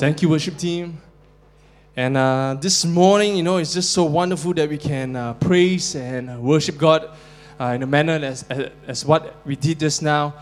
Thank you, worship team. And uh, this morning, you know, it's just so wonderful that we can uh, praise and worship God uh, in a manner as, as, what we did just now.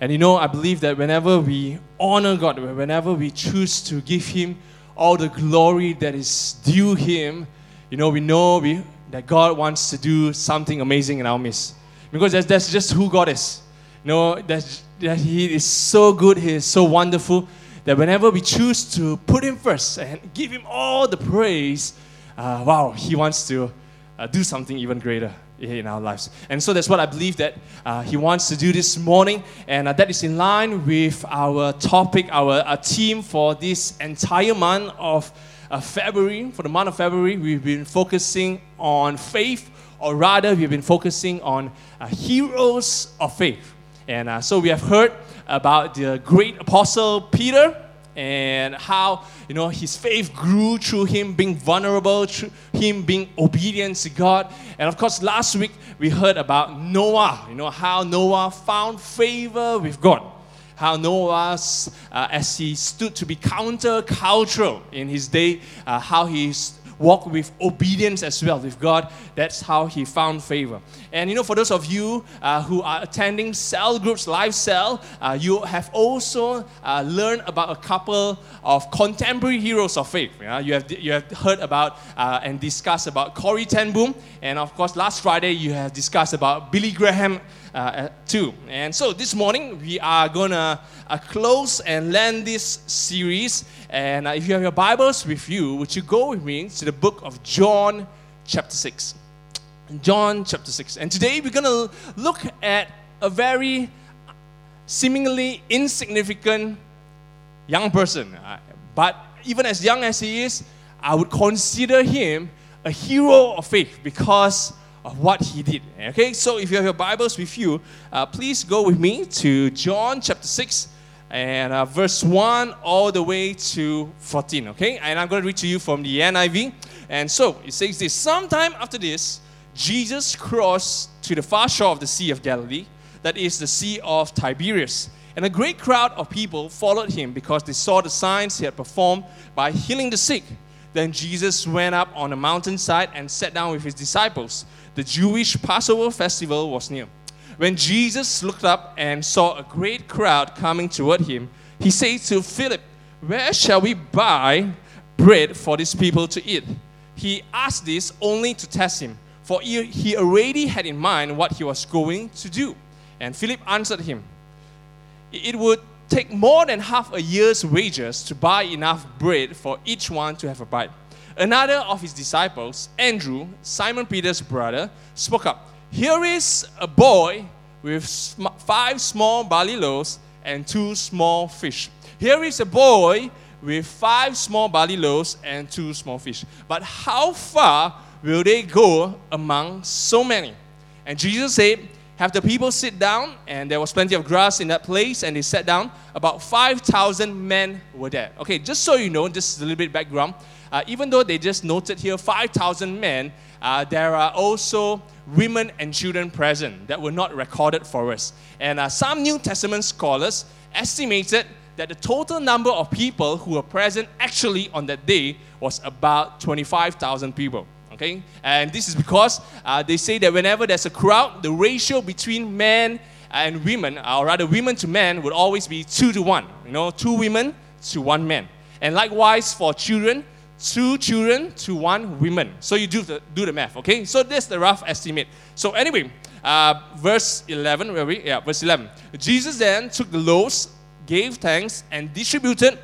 And you know, I believe that whenever we honor God, whenever we choose to give Him all the glory that is due Him, you know, we know we, that God wants to do something amazing in our midst. Because that's, that's just who God is. You know, that's, that He is so good, He is so wonderful that whenever we choose to put Him first and give Him all the praise, uh, wow, He wants to uh, do something even greater in our lives. And so that's what I believe that uh, He wants to do this morning. And uh, that is in line with our topic, our, our theme for this entire month of uh, February. For the month of February, we've been focusing on faith, or rather, we've been focusing on uh, heroes of faith. And uh, so we have heard about the great apostle Peter and how you know his faith grew through him being vulnerable, through him being obedient to God. And of course, last week we heard about Noah. You know how Noah found favor with God. How Noah, uh, as he stood to be counter-cultural in his day, uh, how he walk with obedience as well with God. That's how he found favor. And you know, for those of you uh, who are attending cell groups, live cell, uh, you have also uh, learned about a couple of contemporary heroes of faith. Yeah? You, have, you have heard about uh, and discussed about Corrie ten Boom. And of course, last Friday, you have discussed about Billy Graham uh, too. And so this morning we are gonna uh, close and land this series. And uh, if you have your Bibles with you, would you go with me to the book of John, chapter six? John chapter six. And today we're gonna look at a very seemingly insignificant young person, uh, but even as young as he is, I would consider him a hero of faith because of what he did. Okay, so if you have your Bibles with you, uh, please go with me to John chapter 6 and uh, verse 1 all the way to 14. Okay, and I'm going to read to you from the NIV. And so it says this Sometime after this, Jesus crossed to the far shore of the Sea of Galilee, that is the Sea of Tiberias. And a great crowd of people followed him because they saw the signs he had performed by healing the sick. Then Jesus went up on a mountainside and sat down with his disciples the Jewish Passover festival was near. When Jesus looked up and saw a great crowd coming toward him, he said to Philip, Where shall we buy bread for these people to eat? He asked this only to test him, for he already had in mind what he was going to do. And Philip answered him, It would take more than half a year's wages to buy enough bread for each one to have a bite. Another of his disciples, Andrew, Simon Peter's brother, spoke up. Here is a boy with five small barley loaves and two small fish. Here is a boy with five small barley loaves and two small fish. But how far will they go among so many? And Jesus said, Have the people sit down. And there was plenty of grass in that place, and they sat down. About 5,000 men were there. Okay, just so you know, just a little bit background uh, even though they just noted here 5,000 men, uh, there are also women and children present that were not recorded for us. And uh, some New Testament scholars estimated that the total number of people who were present actually on that day was about 25,000 people. Okay? And this is because uh, they say that whenever there's a crowd, the ratio between men and women, or rather women to men, would always be two to one. You know, two women to one man. And likewise for children, two children to one woman. So you do the, do the math, okay? So that's the rough estimate. So anyway, uh, verse 11, where we? Yeah, verse 11. Jesus then took the loaves, gave thanks, and distributed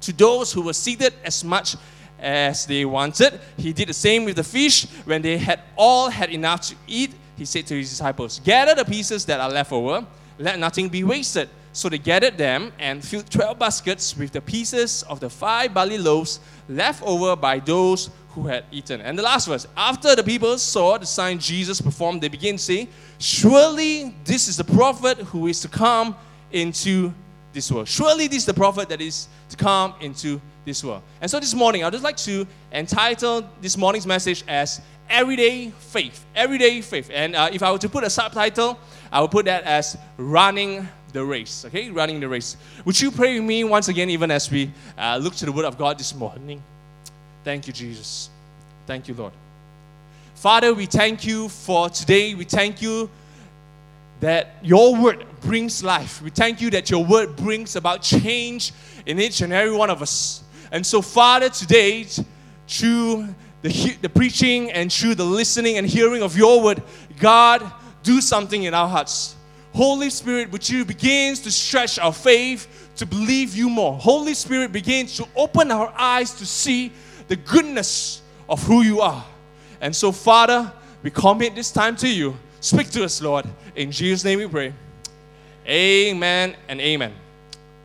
to those who were seated as much as they wanted. He did the same with the fish. When they had all had enough to eat, he said to his disciples, Gather the pieces that are left over, let nothing be wasted. So they gathered them and filled 12 baskets with the pieces of the five barley loaves left over by those who had eaten. And the last verse After the people saw the sign Jesus performed, they began to say, Surely this is the prophet who is to come into this world. Surely this is the prophet that is to come into this world. And so this morning, I'd just like to entitle this morning's message as Everyday Faith. Everyday Faith. And uh, if I were to put a subtitle, I would put that as Running the race. Okay, running the race. Would you pray with me once again, even as we uh, look to the Word of God this morning? Thank you, Jesus. Thank you, Lord. Father, we thank you for today. We thank you that your word brings life. We thank you that your word brings about change in each and every one of us. And so, Father, today, through the, the preaching and through the listening and hearing of your word, God, do something in our hearts. Holy Spirit, would you begin to stretch our faith to believe you more? Holy Spirit, begins to open our eyes to see the goodness of who you are. And so, Father, we commit this time to you. Speak to us, Lord. In Jesus' name we pray. Amen and amen.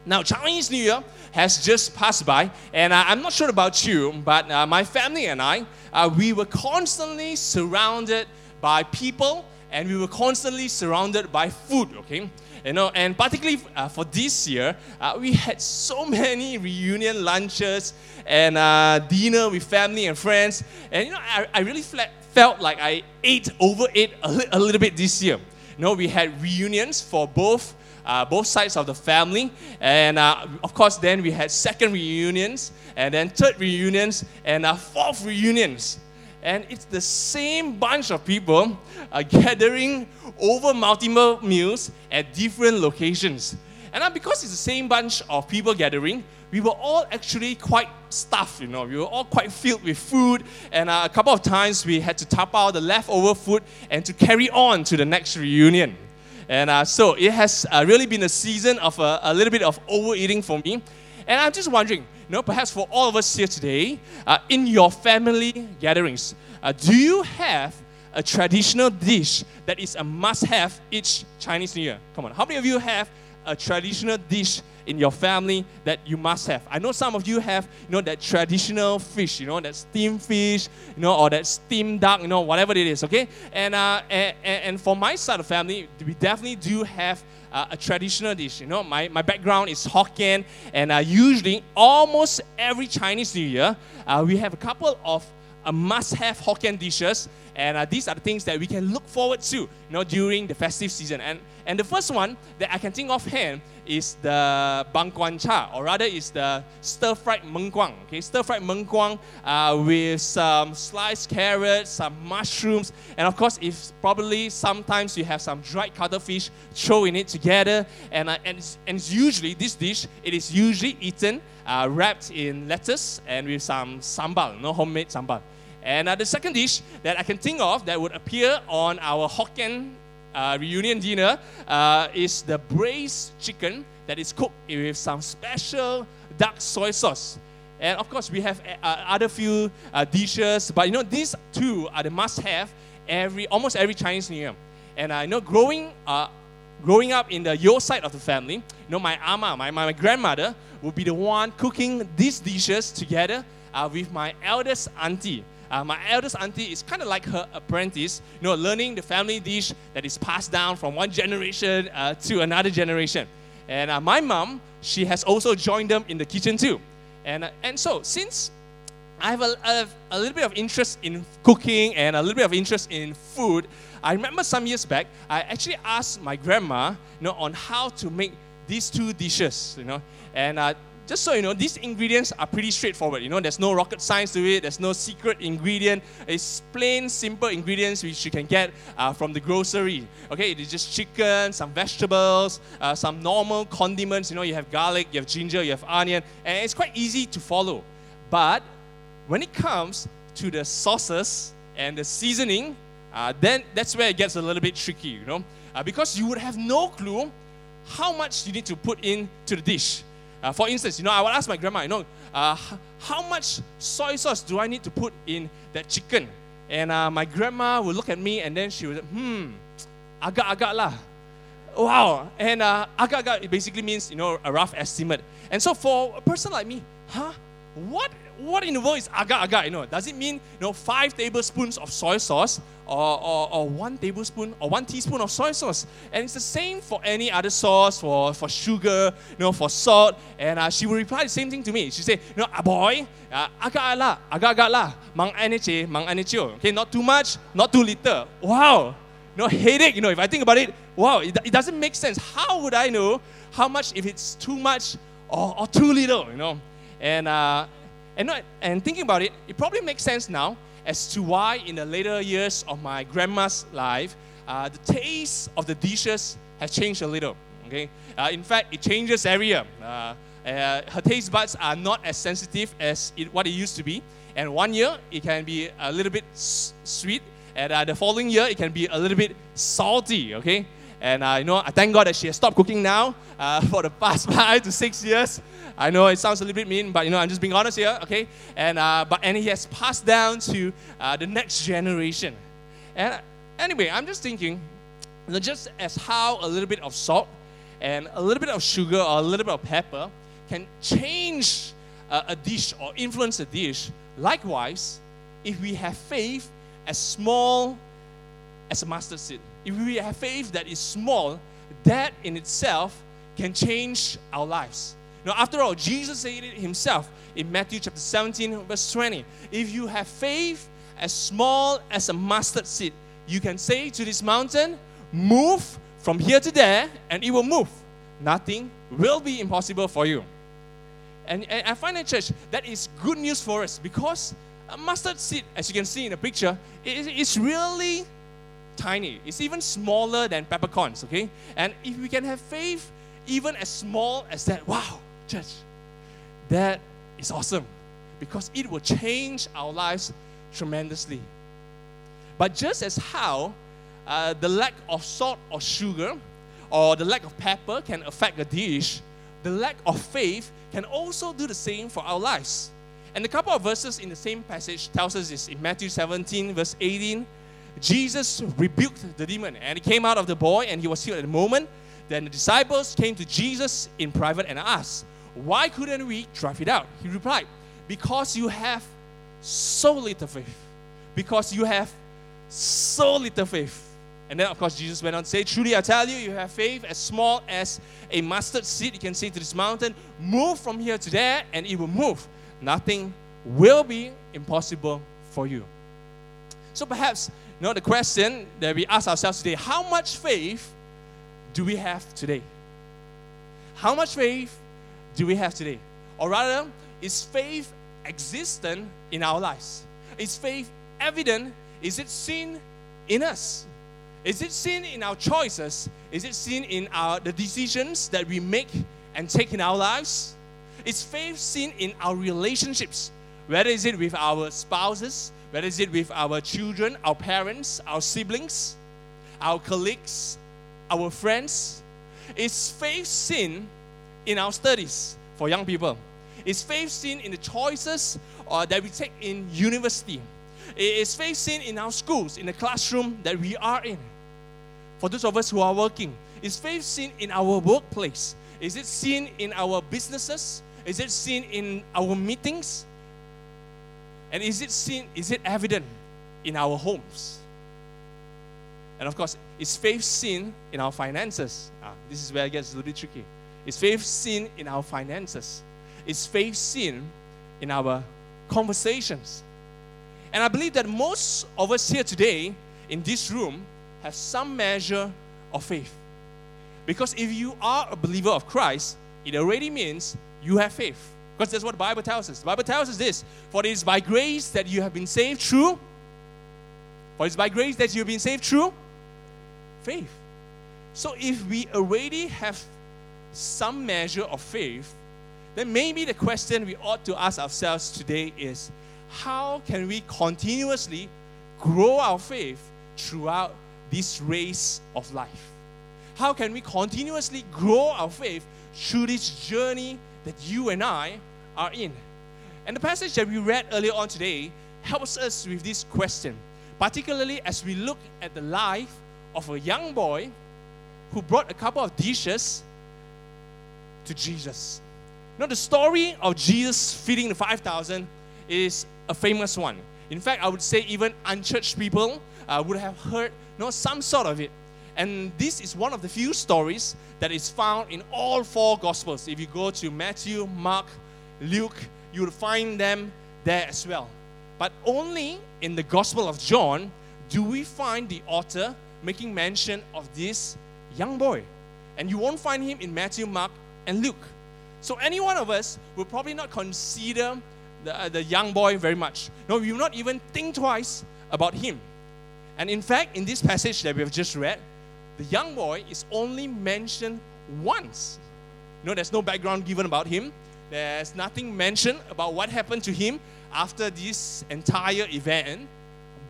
Now, Chinese New Year has just passed by, and I'm not sure about you, but uh, my family and I, uh, we were constantly surrounded by people and we were constantly surrounded by food, okay? You know, and particularly uh, for this year, uh, we had so many reunion lunches and uh, dinner with family and friends. And you know, I, I really felt like I ate, overate a, li- a little bit this year. You know, we had reunions for both uh, both sides of the family. And uh, of course, then we had second reunions, and then third reunions, and uh, fourth reunions. And it's the same bunch of people uh, gathering over multiple meals at different locations. And uh, because it's the same bunch of people gathering, we were all actually quite stuffed, you know. We were all quite filled with food, and uh, a couple of times we had to tap out the leftover food and to carry on to the next reunion. And uh, so it has uh, really been a season of a, a, little bit of overeating for me. And I'm just wondering, know, perhaps for all of us here today, uh, in your family gatherings, uh, do you have a traditional dish that is a must have each Chinese New Year? Come on, how many of you have a traditional dish in your family that you must have. I know some of you have, you know, that traditional fish, you know, that steamed fish, you know, or that steamed duck, you know, whatever it is, okay? And, uh, and, and for my side of family, we definitely do have uh, a traditional dish. You know, my, my background is Hokkien, and uh, usually almost every Chinese New Year, uh, we have a couple of uh, must-have Hokkien dishes, and uh, these are the things that we can look forward to, you know, during the festive season. And and the first one that I can think of hand is the bang guan cha, or rather is the stir-fried meng guang. Okay, stir-fried meng guang uh, with some sliced carrots, some mushrooms, and of course, if probably sometimes you have some dried cuttlefish throw in it together, and uh, and, and usually this dish it is usually eaten uh, wrapped in lettuce and with some sambal, no homemade sambal. And uh, the second dish that I can think of that would appear on our Hokkien uh, reunion dinner uh, is the braised chicken that is cooked with some special dark soy sauce. And of course, we have uh, other few uh, dishes, but you know, these two are the must-have every almost every Chinese New Year. And I know growing uh, growing up in the Yo side of the family, you know, my ama, my, my grandmother, would be the one cooking these dishes together uh, with my eldest auntie. Uh, my eldest auntie is kind of like her apprentice, you know, learning the family dish that is passed down from one generation uh, to another generation. And uh, my mom, she has also joined them in the kitchen too. And, uh, and so, since I have a, a, a, little bit of interest in cooking and a little bit of interest in food, I remember some years back, I actually asked my grandma, you know, on how to make these two dishes, you know. And uh, just so you know, these ingredients are pretty straightforward. You know, there's no rocket science to it. There's no secret ingredient. It's plain, simple ingredients which you can get uh, from the grocery. Okay, it is just chicken, some vegetables, uh, some normal condiments. You know, you have garlic, you have ginger, you have onion, and it's quite easy to follow. But when it comes to the sauces and the seasoning, uh, then that's where it gets a little bit tricky. You know, uh, because you would have no clue how much you need to put into the dish. Uh, for instance, you know, I will ask my grandma, you know, uh, how much soy sauce do I need to put in that chicken? And uh, my grandma will look at me and then she would, hmm, agak-agak lah. Wow. And uh, agak-agak basically means, you know, a rough estimate. And so for a person like me, huh? What what in the world is agak-agak? You know, does it mean you know five tablespoons of soy sauce or, or, or one tablespoon or one teaspoon of soy sauce? And it's the same for any other sauce, for, for sugar, you know, for salt. And uh, she will reply the same thing to me. She say, you know, ah boy, uh, agak lah, agak-agak lah, mang aniche, mang anicho. Okay, not too much, not too little. Wow. know, headache. You know, if I think about it, wow, it, it doesn't make sense. How would I know how much if it's too much or, or too little? You know, and uh, and and thinking about it, it probably makes sense now as to why in the later years of my grandma's life, uh, the taste of the dishes has changed a little. Okay, uh, in fact, it changes every year. Uh, uh, her taste buds are not as sensitive as it, what it used to be. And one year it can be a little bit s- sweet, and uh, the following year it can be a little bit salty. Okay, and uh, you know I thank God that she has stopped cooking now uh, for the past five to six years. I know it sounds a little bit mean, but you know I'm just being honest here. Okay, and uh, but and he has passed down to uh, the next generation. And anyway, I'm just thinking, you know, just as how a little bit of salt and a little bit of sugar or a little bit of pepper can change a, a dish or influence a dish, likewise, if we have faith as small as a mustard seed, if we have faith that is small, that in itself can change our lives. Now, after all, Jesus said it himself in Matthew chapter 17, verse 20. If you have faith as small as a mustard seed, you can say to this mountain, Move from here to there, and it will move. Nothing will be impossible for you. And, and I find in church that is good news for us because a mustard seed, as you can see in the picture, it's really tiny. It's even smaller than peppercorns, okay? And if we can have faith even as small as that, wow, church, that is awesome because it will change our lives tremendously. But just as how uh, the lack of salt or sugar or the lack of pepper can affect a dish, the lack of faith can also do the same for our lives. And a couple of verses in the same passage tells us this in Matthew 17, verse 18. Jesus rebuked the demon and he came out of the boy and he was healed at the moment. Then the disciples came to Jesus in private and asked, Why couldn't we drive it out? He replied, Because you have so little faith. Because you have so little faith. And then, of course, Jesus went on to say, Truly I tell you, you have faith as small as a mustard seed. You can say to this mountain, Move from here to there, and it will move. Nothing will be impossible for you. So perhaps, you the question that we ask ourselves today how much faith do we have today? How much faith do we have today? Or rather, is faith existent in our lives? Is faith evident? Is it seen in us? Is it seen in our choices? Is it seen in our the decisions that we make and take in our lives? Is faith seen in our relationships? Whether is it with our spouses, whether is it with our children, our parents, our siblings, our colleagues, our friends? Is faith seen in our studies for young people? Is faith seen in the choices uh, that we take in university? Is faith seen in our schools, in the classroom that we are in? For those of us who are working, is faith seen in our workplace? Is it seen in our businesses? Is it seen in our meetings? And is it seen, is it evident in our homes? And of course, is faith seen in our finances? Ah, this is where it gets a little bit tricky. Is faith seen in our finances? Is faith seen in our conversations? And I believe that most of us here today in this room have some measure of faith. Because if you are a believer of Christ, it already means you have faith. Because that's what the Bible tells us. The Bible tells us this For it is by grace that you have been saved through. For it is by grace that you have been saved through faith. So if we already have some measure of faith, then maybe the question we ought to ask ourselves today is how can we continuously grow our faith throughout this race of life? How can we continuously grow our faith through this journey that you and I are in? And the passage that we read earlier on today helps us with this question, particularly as we look at the life of a young boy who brought a couple of dishes to Jesus. Now, the story of Jesus feeding the 5,000 is a famous one. In fact, I would say even unchurched people uh, would have heard you know, some sort of it. And this is one of the few stories that is found in all four Gospels. If you go to Matthew, Mark, Luke, you will find them there as well. But only in the Gospel of John do we find the author making mention of this young boy. And you won't find him in Matthew, Mark, and Luke. So any one of us will probably not consider the, uh, the young boy very much. No, we will not even think twice about him. And in fact, in this passage that we have just read, the young boy is only mentioned once. You know, there's no background given about him. There's nothing mentioned about what happened to him after this entire event.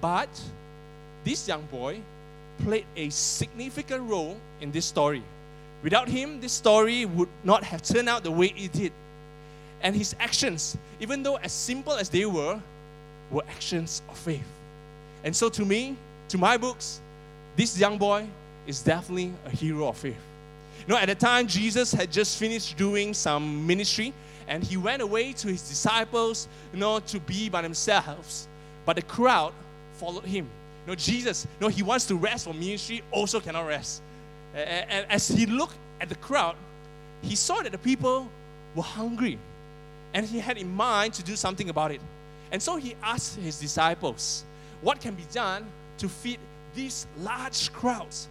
But this young boy played a significant role in this story. Without him, this story would not have turned out the way it did. And his actions, even though as simple as they were, were actions of faith. And so, to me, to my books, this young boy is definitely a hero of faith. You know, at the time, Jesus had just finished doing some ministry and he went away to his disciples, you know, to be by themselves. But the crowd followed him. You know, Jesus, you know, he wants to rest for ministry, also cannot rest. And as he looked at the crowd, he saw that the people were hungry. And he had in mind to do something about it. And so he asked his disciples, What can be done to feed these large crowds?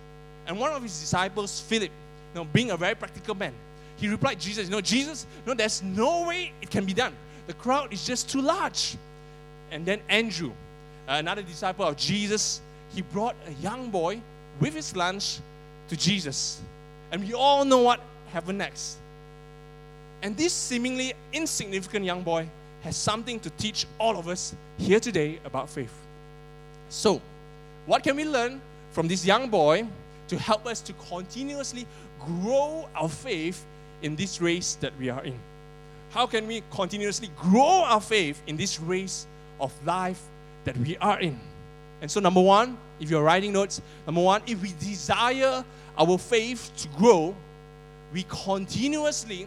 And one of his disciples, Philip, you know, being a very practical man, he replied, Jesus, you know, Jesus, no, there's no way it can be done. The crowd is just too large. And then Andrew, another disciple of Jesus, he brought a young boy with his lunch to Jesus. And we all know what happened next. And this seemingly insignificant young boy has something to teach all of us here today about faith. So, what can we learn from this young boy to help us to continuously grow our faith in this race that we are in? How can we continuously grow our faith in this race of life that we are in? And so, number one, if you're writing notes, number one, if we desire our faith to grow, we continuously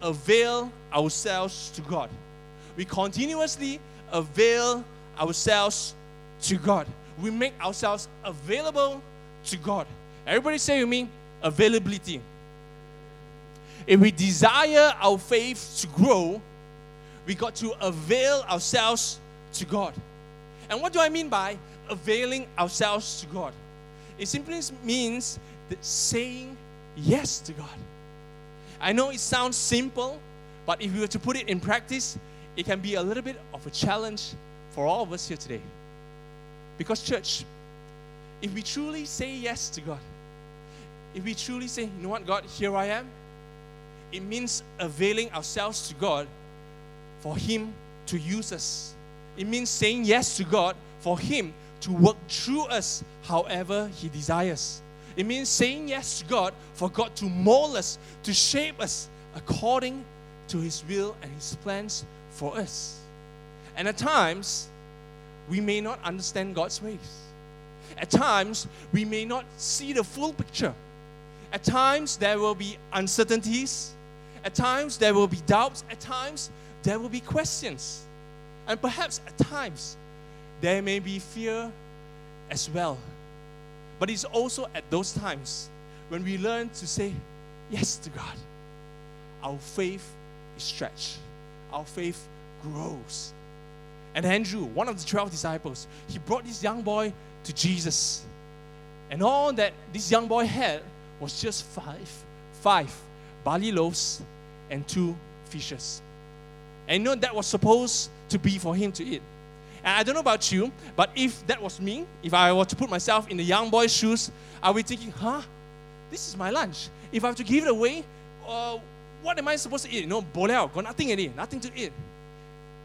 avail ourselves to God. We continuously avail ourselves to God. We make ourselves available to God. Everybody say with me, availability. If we desire our faith to grow, we got to avail ourselves to God. And what do I mean by availing ourselves to God? It simply means that saying yes to God. I know it sounds simple, but if we were to put it in practice, it can be a little bit of a challenge for all of us here today. Because, church, if we truly say yes to God, if we truly say, you know what, God, here I am, it means availing ourselves to God for Him to use us. It means saying yes to God for Him to work through us however He desires. It means saying yes to God for God to mold us, to shape us according to His will and His plans for us. And at times, we may not understand God's ways. At times, we may not see the full picture. At times, there will be uncertainties. At times, there will be doubts. At times, there will be questions. And perhaps at times, there may be fear as well. But it's also at those times when we learn to say yes to God, our faith is stretched, our faith grows. And Andrew, one of the 12 disciples, he brought this young boy to Jesus. And all that this young boy had was just five, five barley loaves and two fishes. And you know that was supposed to be for him to eat. And I don't know about you, but if that was me, if I were to put myself in the young boy's shoes, I would be thinking, huh? This is my lunch. If I have to give it away, uh, what am I supposed to eat? You know, boleo, got nothing in it, nothing to eat.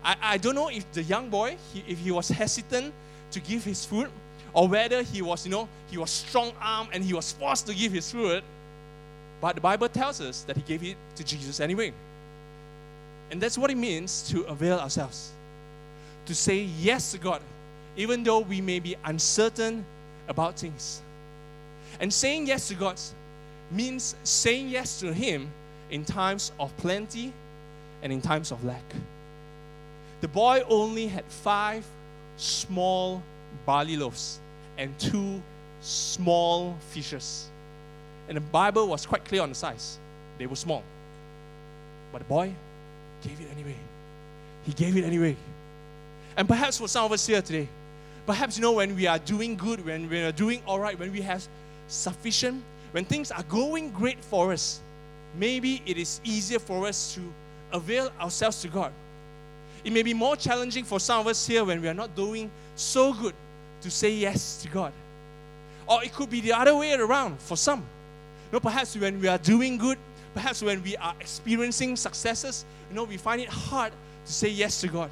I, I don't know if the young boy, he, if he was hesitant to give his food, or whether he was, you know, he was strong-armed and he was forced to give his food. But the Bible tells us that he gave it to Jesus anyway. And that's what it means to avail ourselves to say yes to God, even though we may be uncertain about things. And saying yes to God means saying yes to Him in times of plenty and in times of lack. The boy only had five small barley loaves and two small fishes. And the Bible was quite clear on the size. They were small. But the boy gave it anyway. He gave it anyway. And perhaps for some of us here today, Perhaps, you know, when we are doing good, when we are doing all right, when we have sufficient, when things are going great for us, maybe it is easier for us to avail ourselves to God. It may be more challenging for some of us here when we are not doing so good to say yes to God. Or it could be the other way around for some. Know, perhaps when we are doing good, perhaps when we are experiencing successes, you know, we find it hard to say yes to God.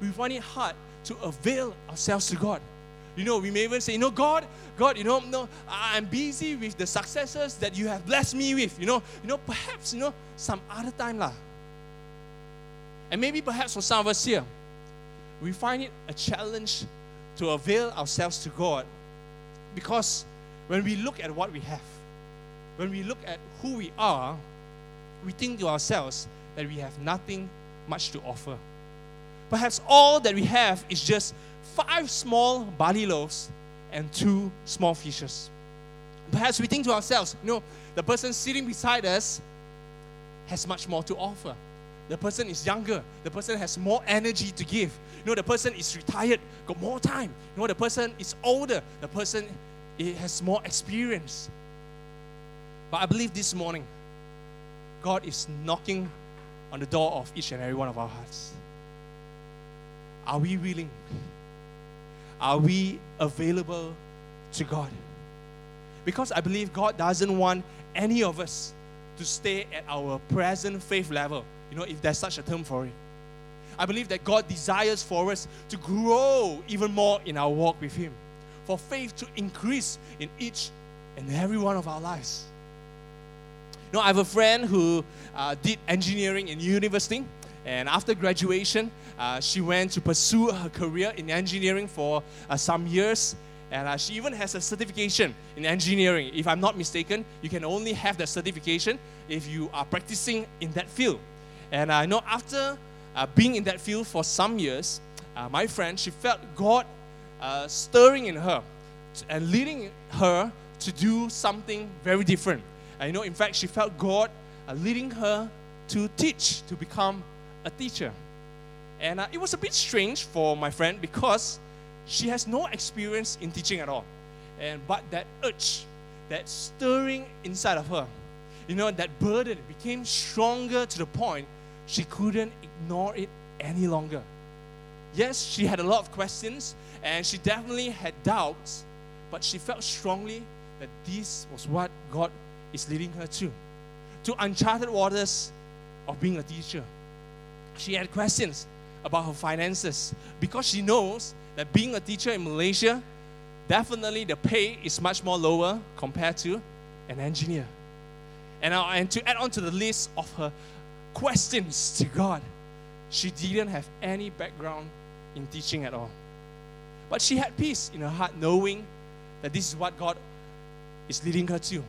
We find it hard to avail ourselves to God. You know, we may even say, you know, God, God, you know, no, I'm busy with the successes that you have blessed me with. You know, you know, perhaps, you know, some other time lah. And maybe perhaps for some of us here, we find it a challenge to avail ourselves to God because when we look at what we have, when we look at who we are, we think to ourselves that we have nothing much to offer. Perhaps all that we have is just five small barley loaves and two small fishes. Perhaps we think to ourselves, you know, the person sitting beside us has much more to offer. The person is younger. The person has more energy to give. You know, the person is retired, got more time. You know, the person is older. The person has more experience. But I believe this morning, God is knocking on the door of each and every one of our hearts. Are we willing? Are we available to God? Because I believe God doesn't want any of us to stay at our present faith level you know, if there's such a term for it. I believe that God desires for us to grow even more in our walk with Him, for faith to increase in each and every one of our lives. Know, I have a friend who uh, did engineering in university, and after graduation, uh, she went to pursue her career in engineering for uh, some years. And uh, she even has a certification in engineering. If I'm not mistaken, you can only have that certification if you are practicing in that field. And I know after uh, being in that field for some years, uh, my friend, she felt God stirring in her and leading her to do something very different. You know, in fact, she felt God uh, leading her to teach, to become a teacher. And uh, it was a bit strange for my friend because she has no experience in teaching at all. And but that urge, that stirring inside of her, you know, that burden became stronger to the point she couldn't ignore it any longer. Yes, she had a lot of questions and she definitely had doubts, but she felt strongly that this was what God is leading her to to uncharted waters of being a teacher. She had questions about her finances because she knows that being a teacher in Malaysia, definitely the pay is much more lower compared to an engineer. And, uh, and to add on to the list of her questions to God. She didn't have any background in teaching at all. But she had peace in her heart knowing that this is what God is leading her to.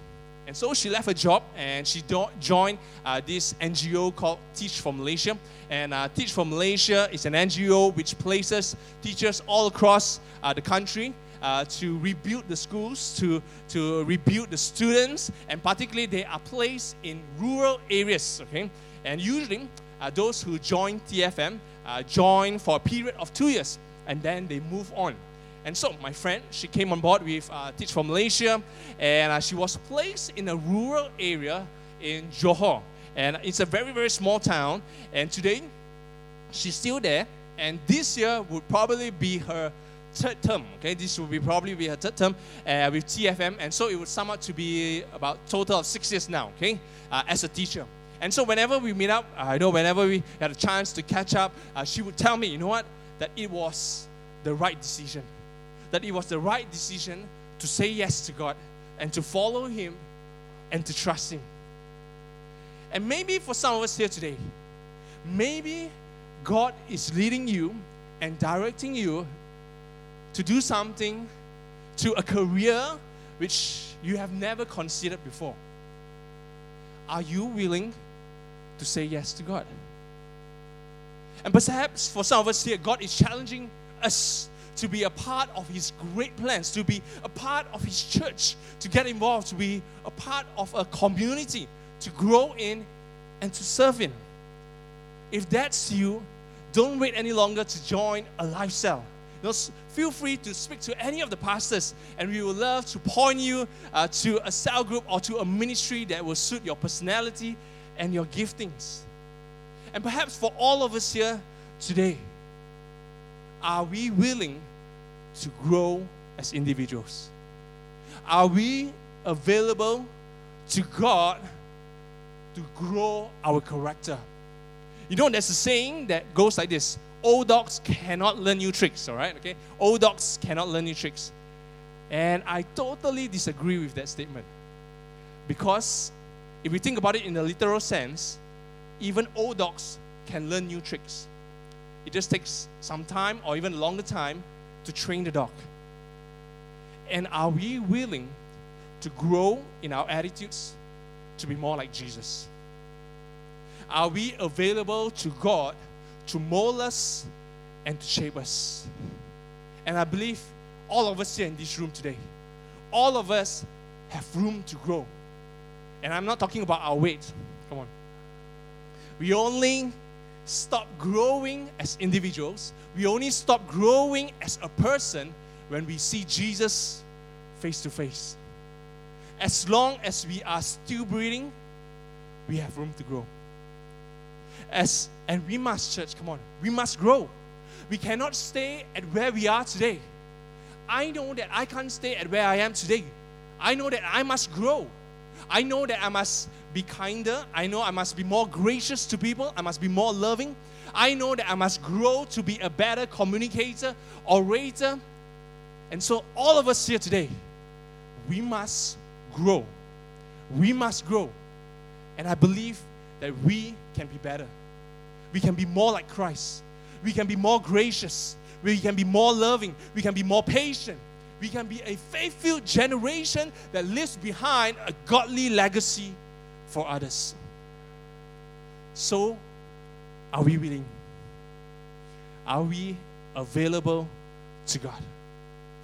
And so she left her job and she joined uh, this NGO called Teach for Malaysia. And uh, Teach for Malaysia is an NGO which places teachers all across uh, the country uh, to rebuild the schools, to, to rebuild the students, and particularly they are placed in rural areas. Okay, and usually, uh, those who join TFM uh, join for a period of two years and then they move on. And so, my friend, she came on board with uh, Teach for Malaysia and uh, she was placed in a rural area in Johor. And it's a very, very small town. And today, she's still there. And this year would probably be her third term. Okay, this will be probably be her third term uh, with TFM, and so it would sum up to be about total of six years now. Okay, uh, as a teacher. And so whenever we meet up, I know whenever we had a chance to catch up, uh, she would tell me, you know what, that it was the right decision. That it was the right decision to say yes to God and to follow Him and to trust Him. And maybe for some of us here today, maybe God is leading you and directing you to do something, to a career which you have never considered before. Are you willing to say yes to God. And perhaps for some of us here, God is challenging us to be a part of His great plans, to be a part of His church, to get involved, to be a part of a community, to grow in and to serve in. If that's you, don't wait any longer to join a lifestyle. Just feel free to speak to any of the pastors, and we would love to point you uh, to a cell group or to a ministry that will suit your personality and your giftings. And perhaps for all of us here today, are we willing to grow as individuals? Are we available to God to grow our character? You know, there's a saying that goes like this old dogs cannot learn new tricks, all right? Okay? Old dogs cannot learn new tricks. And I totally disagree with that statement. Because if we think about it in a literal sense, even old dogs can learn new tricks. It just takes some time or even longer time to train the dog. And are we willing to grow in our attitudes to be more like Jesus? Are we available to God to mold us and to shape us? And I believe all of us here in this room today, all of us have room to grow. And I'm not talking about our weight. Come on. We only stop growing as individuals. We only stop growing as a person when we see Jesus face to face. As long as we are still breathing, we have room to grow. As and we must, church, come on, we must grow. We cannot stay at where we are today. I know that I can't stay at where I am today. I know that I must grow. I know that I must be kinder. I know I must be more gracious to people. I must be more loving. I know that I must grow to be a better communicator, orator. And so, all of us here today, we must grow. We must grow. And I believe that we can be better. We can be more like Christ. We can be more gracious. We can be more loving. We can be more patient. We can be a faithful generation that lives behind a godly legacy for others. So, are we willing? Are we available to God?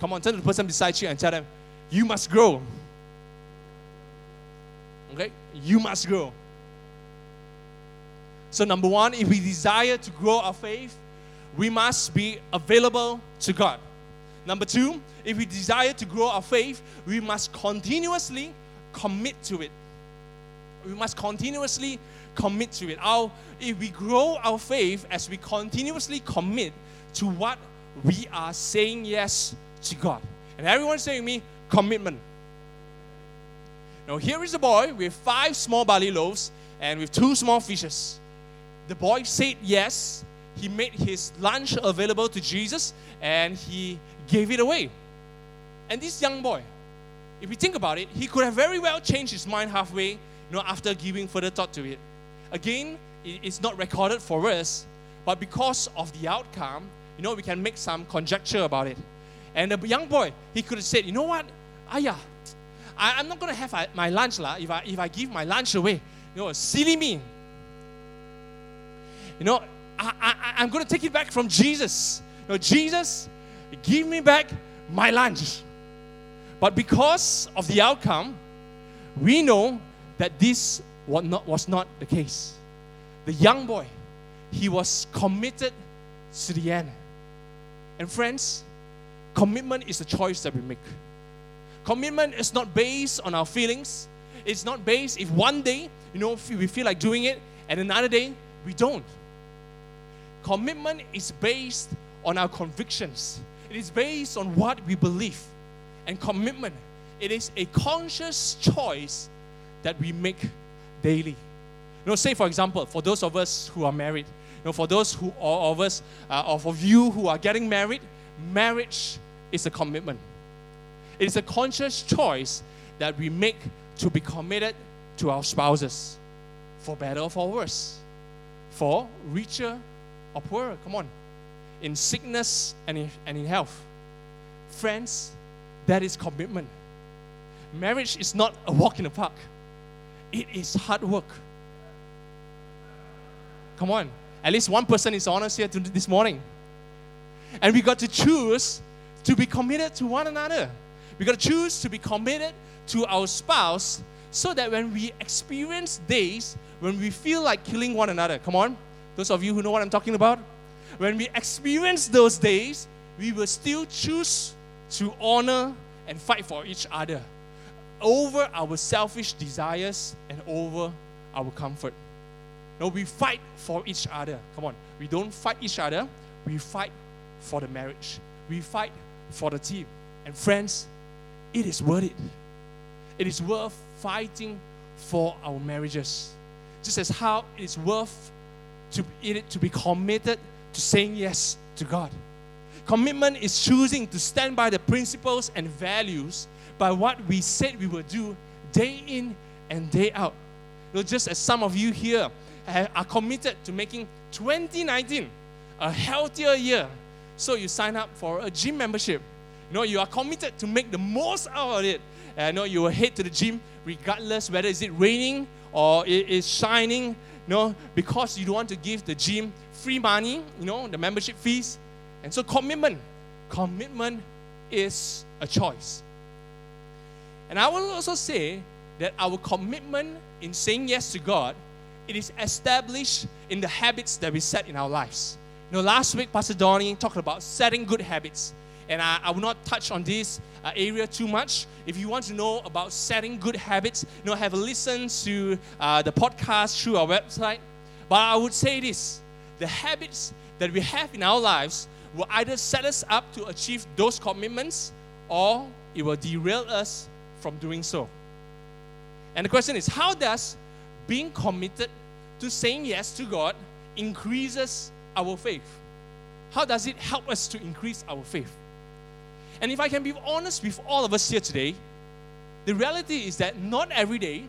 Come on, turn to the person beside you and tell them, You must grow. Okay? You must grow. So, number one, if we desire to grow our faith, we must be available to God. Number two, if we desire to grow our faith, we must continuously commit to it. We must continuously commit to it. Our, if we grow our faith as we continuously commit to what we are saying yes to God. And everyone's saying me, commitment. Now, here is a boy with five small barley loaves and with two small fishes. The boy said yes. He made his lunch available to Jesus and he gave it away. And this young boy, if you think about it, he could have very well changed his mind halfway, know, after giving further thought to it. Again, it's not recorded for us, but because of the outcome, you know, we can make some conjecture about it. And the young boy, he could have said, you know what, Ayah, I, am not going to have uh, my lunch la, if, I, if I give my lunch away. You know, silly me. You know, I, I, I'm going to take it back from Jesus. You know, Jesus, give me back my lunch. But because of the outcome, we know that this was not, was not the case. The young boy, he was committed to the end. And friends, commitment is a choice that we make. Commitment is not based on our feelings. It's not based if one day, you know, we feel like doing it and another day we don't. Commitment is based on our convictions. It is based on what we believe. And commitment, it is a conscious choice that we make daily. You know, say for example, for those of us who are married, you know, for those who all of us, uh, of you who are getting married, marriage is a commitment. It is a conscious choice that we make to be committed to our spouses, for better or for worse, for richer or poorer. Come on. In sickness and in, and in health. Friends, that is commitment. Marriage is not a walk in the park, it is hard work. Come on. At least one person is honest here this morning. And we got to choose to be committed to one another. We got to choose to be committed to our spouse so that when we experience days when we feel like killing one another, come on, those of you who know what I'm talking about, when we experience those days, we will still choose to honor and fight for each other over our selfish desires and over our comfort. No, we fight for each other. Come on. We don't fight each other, we fight for the marriage. We fight for the team. And friends, it is worth it. It is worth fighting for our marriages. Just as how it is worth to, to be committed to saying yes to God. Commitment is choosing to stand by the principles and values by what we said we will do day in and day out. You know, just as some of you here are committed to making 2019 a healthier year, so you sign up for a gym membership. You know, you are committed to make the most out of it. And I know you will head to the gym regardless whether is it raining or it is shining, you know, because you don't want to give the gym free money, you know, the membership fees. And so commitment, commitment is a choice. And I will also say that our commitment in saying yes to God, it is established in the habits that we set in our lives. You know, last week Pastor Donnie talked about setting good habits. And I, I will not touch on this uh, area too much. If you want to know about setting good habits, you know, have a listen to uh, the podcast through our website. But I would say this the habits that we have in our lives will either set us up to achieve those commitments or it will derail us from doing so. And the question is how does being committed to saying yes to God increases our faith? How does it help us to increase our faith? And if I can be honest with all of us here today, the reality is that not every day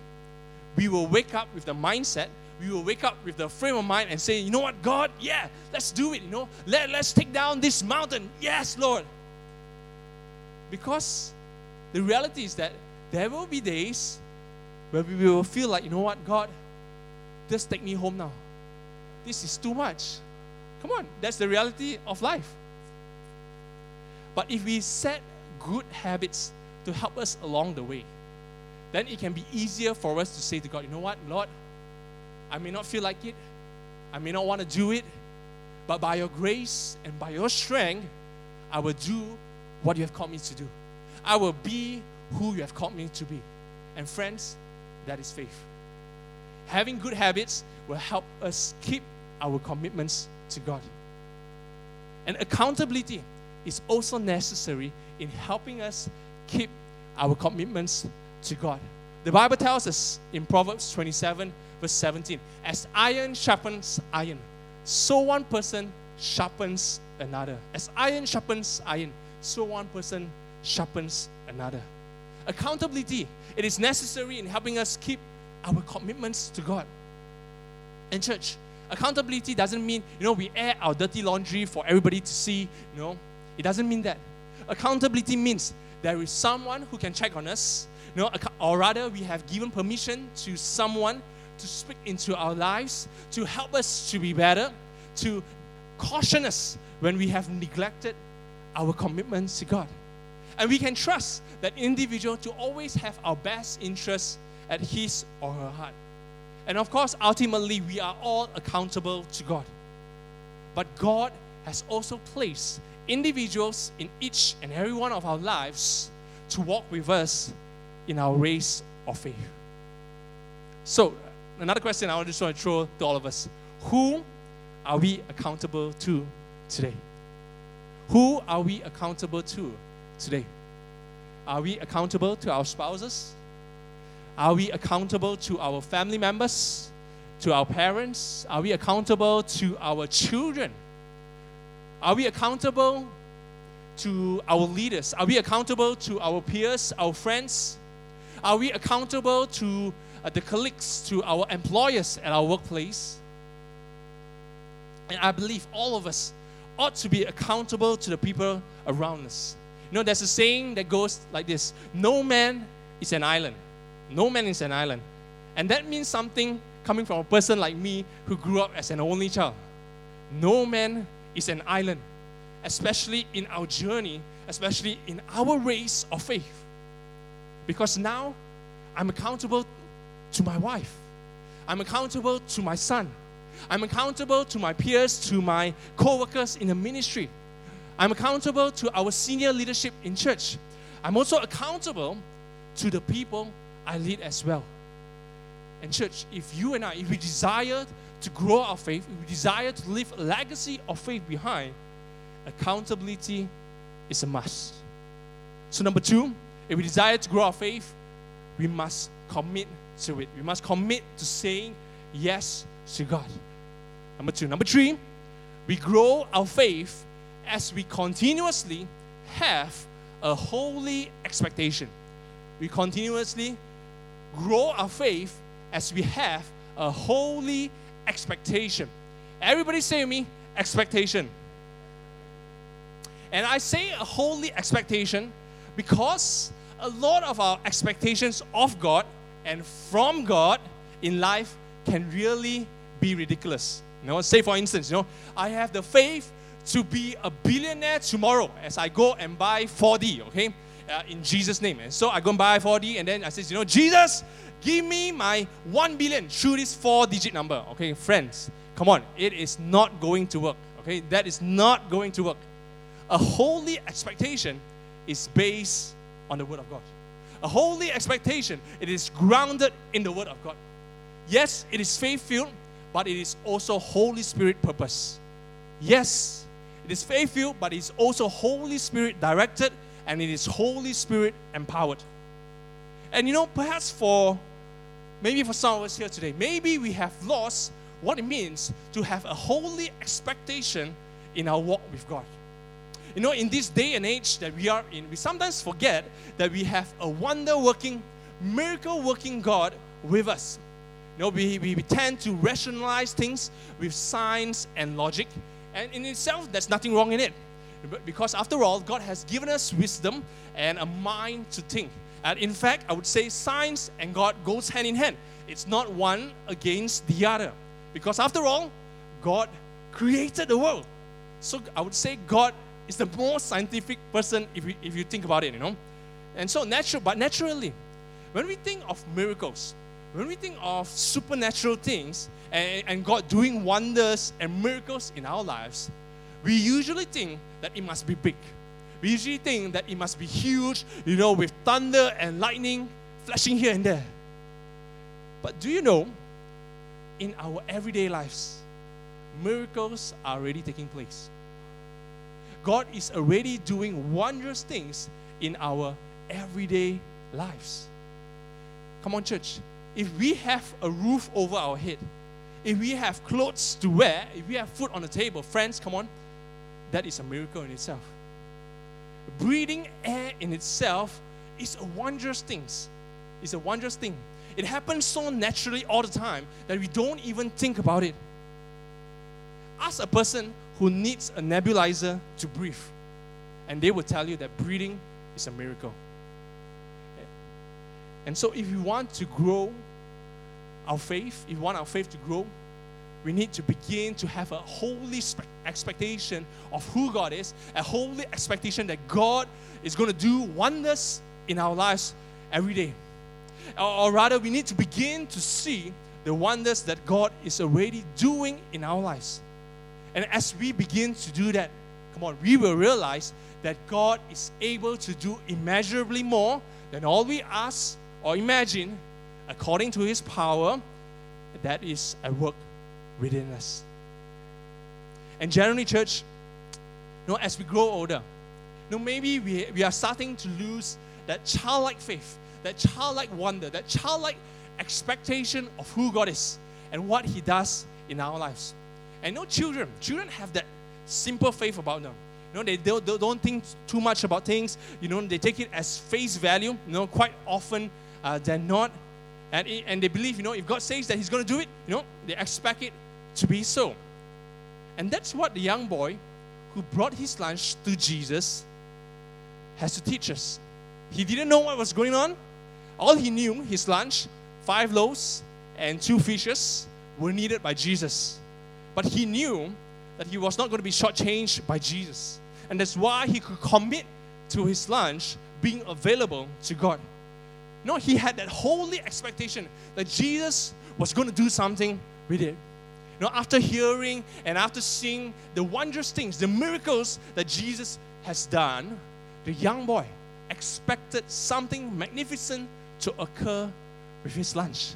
we will wake up with the mindset, we will wake up with the frame of mind and say, you know what, God, yeah, let's do it, you know, Let, let's take down this mountain. Yes, Lord. Because the reality is that there will be days where we will feel like, you know what, God, just take me home now. This is too much. Come on, that's the reality of life. But if we set good habits to help us along the way, then it can be easier for us to say to God, you know what, Lord, I may not feel like it, I may not want to do it, but by your grace and by your strength, I will do what you have called me to do. I will be who you have called me to be. And friends, that is faith. Having good habits will help us keep our commitments to God. And accountability is also necessary in helping us keep our commitments to God. The Bible tells us in Proverbs 27, verse 17, as iron sharpens iron, so one person sharpens another. As iron sharpens iron, so one person sharpens another. Accountability, it is necessary in helping us keep our commitments to God. And church, accountability doesn't mean, you know, we air our dirty laundry for everybody to see, you know. It doesn't mean that. Accountability means there is someone who can check on us, you know, or rather we have given permission to someone to speak into our lives, to help us to be better, to caution us when we have neglected our commitments to God. And we can trust that individual to always have our best interests at his or her heart. And of course, ultimately, we are all accountable to God. But God has also placed individuals in each and every one of our lives to walk with us in our race of faith. So, another question I just want to throw to all of us Who are we accountable to today? Who are we accountable to today? Are we accountable to our spouses? Are we accountable to our family members? To our parents? Are we accountable to our children? Are we accountable to our leaders? Are we accountable to our peers, our friends? Are we accountable to uh, the colleagues, to our employers at our workplace? And I believe all of us ought to be accountable to the people around us. You know, there's a saying that goes like this No man is an island. No man is an island. And that means something coming from a person like me who grew up as an only child. No man is an island, especially in our journey, especially in our race of faith. Because now I'm accountable to my wife, I'm accountable to my son, I'm accountable to my peers, to my co workers in the ministry. I'm accountable to our senior leadership in church. I'm also accountable to the people I lead as well. And, church, if you and I, if we desire to grow our faith, if we desire to leave a legacy of faith behind, accountability is a must. So, number two, if we desire to grow our faith, we must commit to it. We must commit to saying yes to God. Number two. Number three, we grow our faith as we continuously have a holy expectation. We continuously grow our faith as we have a holy expectation. Everybody say to me, expectation. And I say a holy expectation because a lot of our expectations of God and from God in life can really be ridiculous. You know, say for instance, you know, I have the faith to be a billionaire tomorrow as I go and buy 4D, okay? Uh, in Jesus' name. And so I go and buy 4D, and then I says, you know, Jesus, give me my 1 billion through this four digit number. Okay, friends, come on. It is not going to work. Okay, that is not going to work. A holy expectation is based on the Word of God. A holy expectation, it is grounded in the Word of God. Yes, it is faith filled, but it is also Holy Spirit purpose. Yes, it is faith filled, but it is also Holy Spirit directed and it is Holy Spirit empowered. And you know, perhaps for maybe for some of us here today, maybe we have lost what it means to have a holy expectation in our walk with God. You know, in this day and age that we are in, we sometimes forget that we have a wonder working, miracle working God with us. You know, we, we, we tend to rationalize things with science and logic, and in itself, there's nothing wrong in it. Because after all, God has given us wisdom and a mind to think. And in fact, I would say science and God goes hand in hand. It's not one against the other. Because after all, God created the world. So I would say God is the most scientific person if you, if you think about it, you know. And so natural, but naturally, when we think of miracles, when we think of supernatural things and, and God doing wonders and miracles in our lives, we usually think that it must be big. We usually think that it must be huge, you know, with thunder and lightning flashing here and there. But do you know, in our everyday lives, miracles are already taking place. God is already doing wondrous things in our everyday lives. Come on, church. If we have a roof over our head, if we have clothes to wear, if we have food on the table, friends, come on, that is a miracle in itself. Breathing air in itself is a wondrous thing. It's a wondrous thing. It happens so naturally all the time that we don't even think about it. Ask a person who needs a nebulizer to breathe. And they will tell you that breathing is a miracle. And so, if we want to grow our faith, if we want our faith to grow, we need to begin to have a holy expectation of who God is, a holy expectation that God is going to do wonders in our lives every day. Or, rather, we need to begin to see the wonders that God is already doing in our lives. And as we begin to do that, come on, we will realize that God is able to do immeasurably more than all we ask or imagine according to his power that is at work within us. And generally, church, you know, as we grow older, you know, maybe we, we are starting to lose that childlike faith, that childlike wonder, that childlike expectation of who God is and what He does in our lives. And you know, children, children have that simple faith about them. You know, they don't, they don't think too much about things. You know, they take it as face value. You know, quite often uh, they're not. And, and they believe, you know, if God says that He's going to do it, you know, they expect it to be so. And that's what the young boy who brought his lunch to Jesus has to teach us. He didn't know what was going on. All he knew, his lunch, five loaves and two fishes, were needed by Jesus. But he knew that he was not going to be shortchanged by Jesus. And that's why he could commit to his lunch being available to God. No, he had that holy expectation that Jesus was going to do something with it. You know, after hearing and after seeing the wondrous things, the miracles that Jesus has done, the young boy expected something magnificent to occur with his lunch.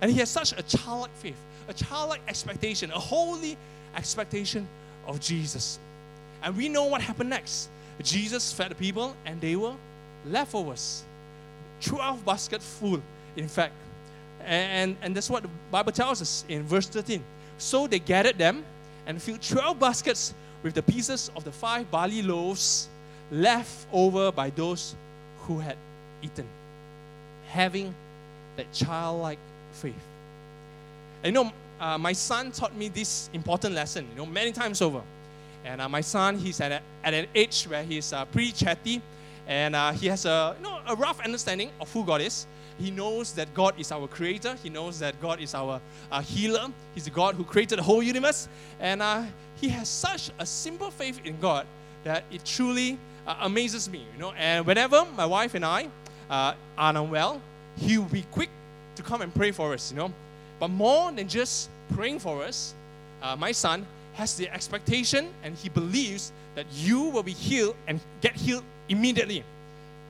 And he has such a childlike faith, a childlike expectation, a holy expectation of Jesus. And we know what happened next. Jesus fed the people, and they were leftovers. 12 baskets full, in fact. And, and that's what the Bible tells us in verse 13. So they gathered them and filled 12 baskets with the pieces of the five barley loaves left over by those who had eaten, having that childlike faith. And you know, uh, my son taught me this important lesson, you know, many times over. And uh, my son, he's at, a, at an age where he's uh, pretty chatty, and uh, he has a, you know, a rough understanding of who God is. He knows that God is our creator. He knows that God is our uh, healer. He's the God who created the whole universe. And uh, he has such a simple faith in God that it truly uh, amazes me. You know, and whenever my wife and I uh, are unwell, he will be quick to come and pray for us. You know, but more than just praying for us, uh, my son has the expectation and he believes that you will be healed and get healed immediately.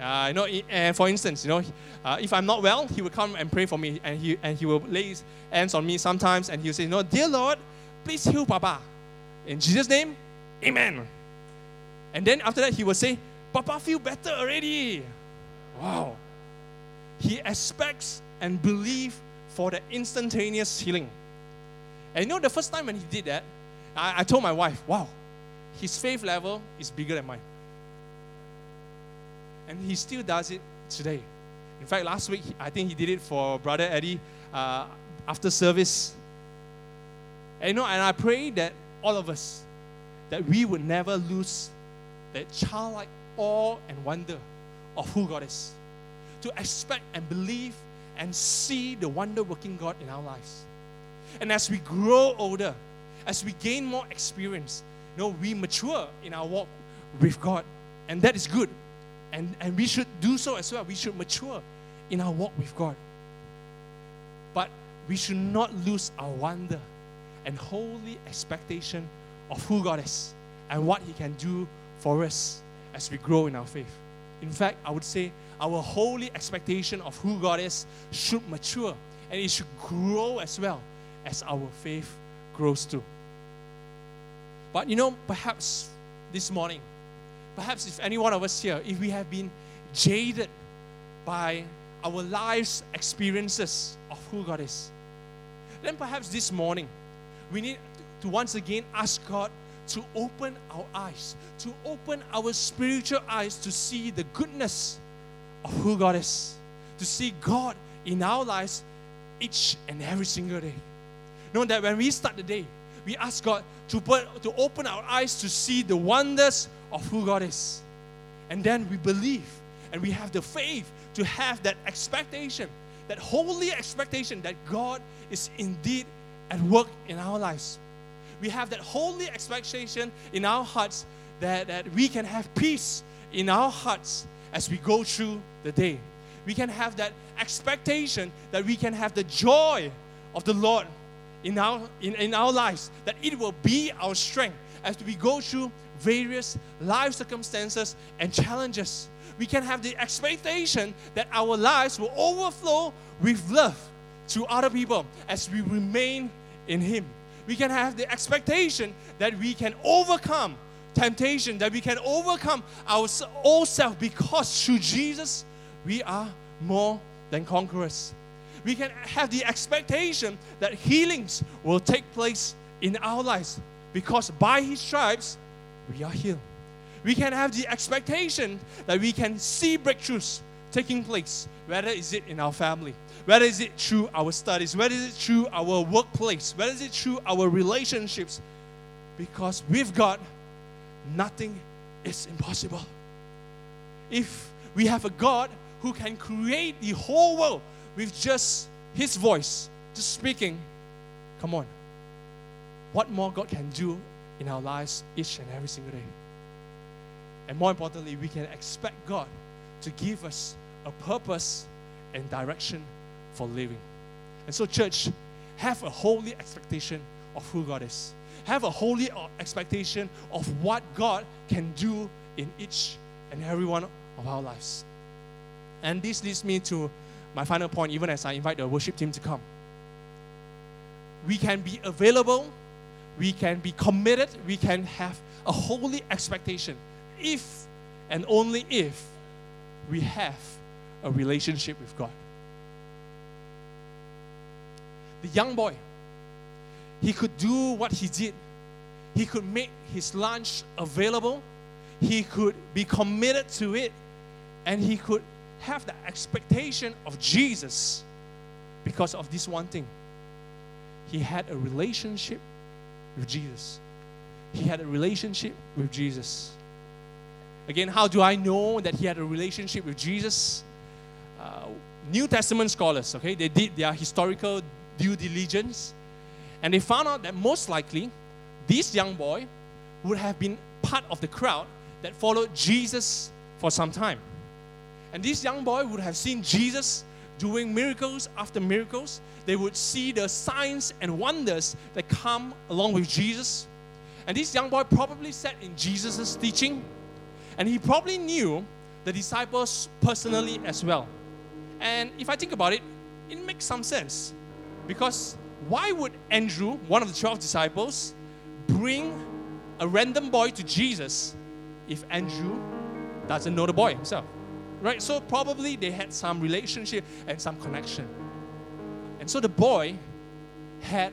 Uh, you know, and for instance, you know, uh, if I'm not well, he will come and pray for me, and he and he will lay his hands on me sometimes, and he'll say, "You know, dear Lord, please heal Papa, in Jesus' name, Amen." And then after that, he will say, "Papa feel better already." Wow. He expects and believe for the instantaneous healing. And you know, the first time when he did that, I, I told my wife, "Wow, his faith level is bigger than mine." And he still does it today. In fact, last week I think he did it for Brother Eddie uh, after service. And you know, and I pray that all of us that we would never lose that childlike awe and wonder of who God is. To expect and believe and see the wonder working God in our lives. And as we grow older, as we gain more experience, you know, we mature in our walk with God. And that is good. And, and we should do so as well. We should mature in our walk with God. But we should not lose our wonder and holy expectation of who God is and what He can do for us as we grow in our faith. In fact, I would say our holy expectation of who God is should mature and it should grow as well as our faith grows too. But you know, perhaps this morning, perhaps if any one of us here, if we have been jaded by our lives' experiences of who God is, then perhaps this morning we need to once again ask God to open our eyes, to open our spiritual eyes to see the goodness of who God is, to see God in our lives each and every single day. Know that when we start the day, we ask God to, put, to open our eyes to see the wonders of who God is. And then we believe and we have the faith to have that expectation, that holy expectation that God is indeed at work in our lives. We have that holy expectation in our hearts that, that we can have peace in our hearts as we go through the day. We can have that expectation that we can have the joy of the Lord in our, in, in our lives, that it will be our strength as we go through various life circumstances and challenges. We can have the expectation that our lives will overflow with love to other people as we remain in Him. We can have the expectation that we can overcome temptation, that we can overcome our old self because through Jesus we are more than conquerors. We can have the expectation that healings will take place in our lives because by His stripes we are healed. We can have the expectation that we can see breakthroughs taking place, whether is it in our family, whether is it through our studies, whether is it through our workplace, whether is it through our relationships, because with God, nothing is impossible. If we have a God who can create the whole world with just His voice, just speaking, come on. What more God can do in our lives each and every single day. And more importantly, we can expect God to give us a purpose and direction for living. And so, church, have a holy expectation of who God is. Have a holy uh, expectation of what God can do in each and every one of our lives. And this leads me to my final point, even as I invite the worship team to come. We can be available, we can be committed, we can have a holy expectation if and only if we have a relationship with God. The young boy, he could do what he did. He could make his lunch available, he could be committed to it, and he could have the expectation of Jesus because of this one thing. He had a relationship with Jesus. He had a relationship with Jesus. Again, how do I know that he had a relationship with Jesus? Uh, New Testament scholars, okay, they did their historical due diligence and they found out that most likely this young boy would have been part of the crowd that followed Jesus for some time. And this young boy would have seen Jesus doing miracles after miracles. They would see the signs and wonders that come along with Jesus. And this young boy probably sat in Jesus' teaching, and he probably knew the disciples personally as well. And if I think about it, it makes some sense. Because why would Andrew, one of the 12 disciples, bring a random boy to Jesus if Andrew doesn't know the boy himself? Right? So probably they had some relationship and some connection. And so the boy had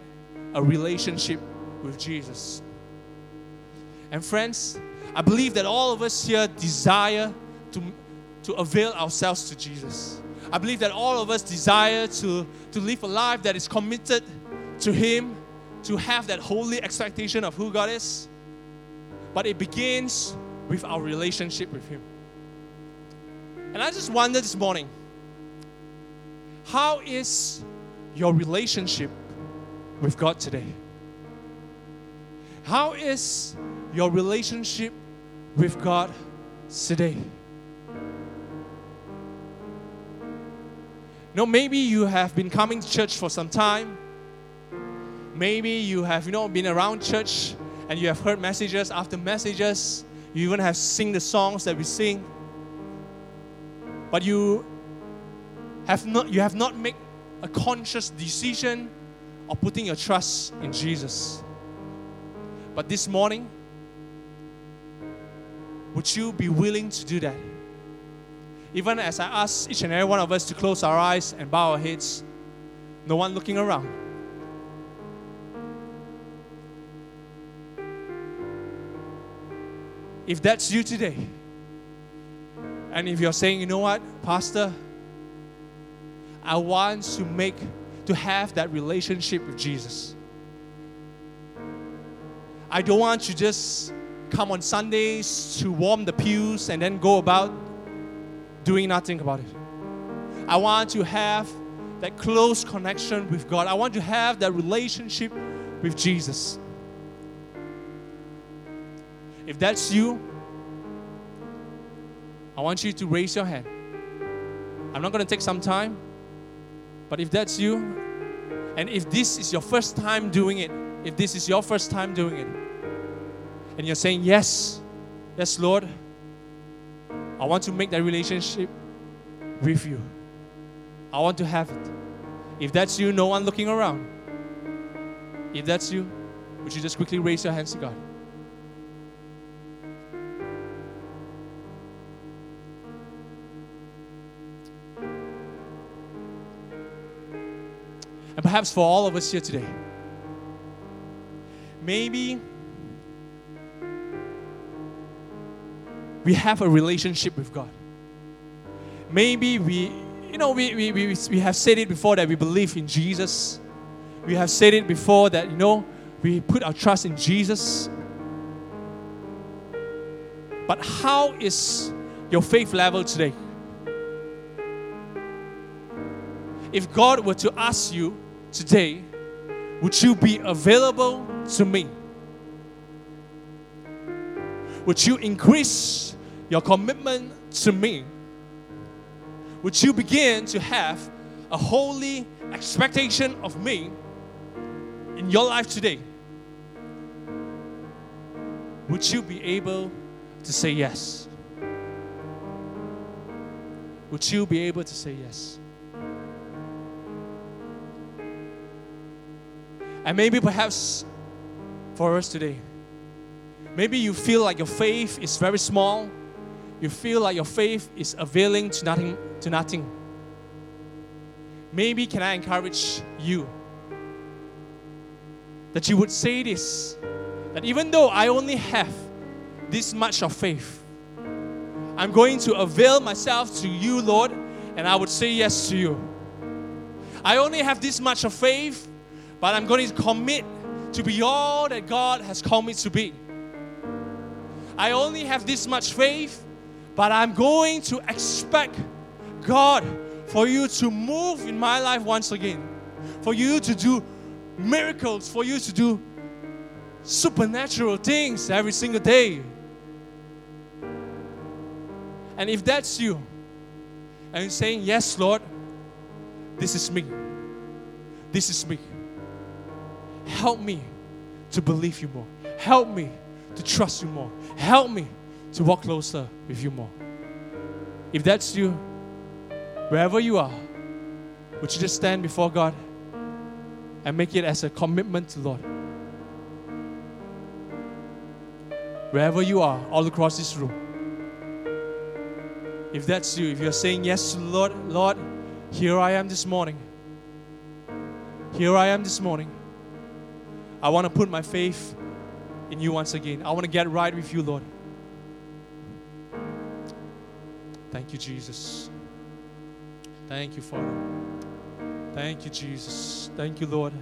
a relationship with Jesus. And friends, I believe that all of us here desire to, to avail ourselves to Jesus. I believe that all of us desire to, to live a life that is committed to Him, to have that holy expectation of who God is. But it begins with our relationship with Him. And I just wonder this morning how is your relationship with God today? How is your relationship with God today? know, maybe you have been coming to church for some time. Maybe you have, you know, been around church and you have heard messages after messages. You even have sing the songs that we sing. But you have not you have not made a conscious decision of putting your trust in Jesus. But this morning, would you be willing to do that? Even as I ask each and every one of us to close our eyes and bow our heads, no one looking around. If that's you today, and if you're saying, you know what, Pastor, I want to make, to have that relationship with Jesus. I don't want to just come on Sundays to warm the pews and then go about doing nothing about it. I want to have that close connection with God. I want to have that relationship with Jesus. If that's you, I want you to raise your hand. I'm not going to take some time, but if that's you, and if this is your first time doing it, if this is your first time doing it, and you're saying, Yes, yes, Lord, I want to make that relationship with you. I want to have it. If that's you, no one looking around. If that's you, would you just quickly raise your hands to God? And perhaps for all of us here today, maybe we have a relationship with God. Maybe we, you know, we, we, we, we have said it before that we believe in Jesus. We have said it before that, you know, we put our trust in Jesus. But how is your faith level today? If God were to ask you today, would you be available to me? Would you increase your commitment to me? Would you begin to have a holy expectation of me in your life today? would you be able to say yes? Would you be able to say yes? And maybe perhaps for us today, maybe you feel like your faith is very small. You feel like your faith is availing to nothing to nothing. Maybe can I encourage you that you would say this that even though I only have this much of faith, I'm going to avail myself to you, Lord, and I would say yes to you. I only have this much of faith, but I'm going to commit to be all that God has called me to be. I only have this much faith, but I'm going to expect God for you to move in my life once again, for you to do miracles, for you to do supernatural things every single day. And if that's you, and you're saying, Yes, Lord, this is me. This is me. Help me to believe you more. Help me to trust you more. Help me to walk closer with you more. If that's you, wherever you are, would you just stand before God and make it as a commitment to Lord? Wherever you are, all across this room. If that's you, if you're saying yes to the Lord, Lord, here I am this morning. Here I am this morning. I want to put my faith in you once again. I want to get right with you, Lord. Thank you, Jesus. Thank you, Father. Thank you, Jesus. Thank you, Lord.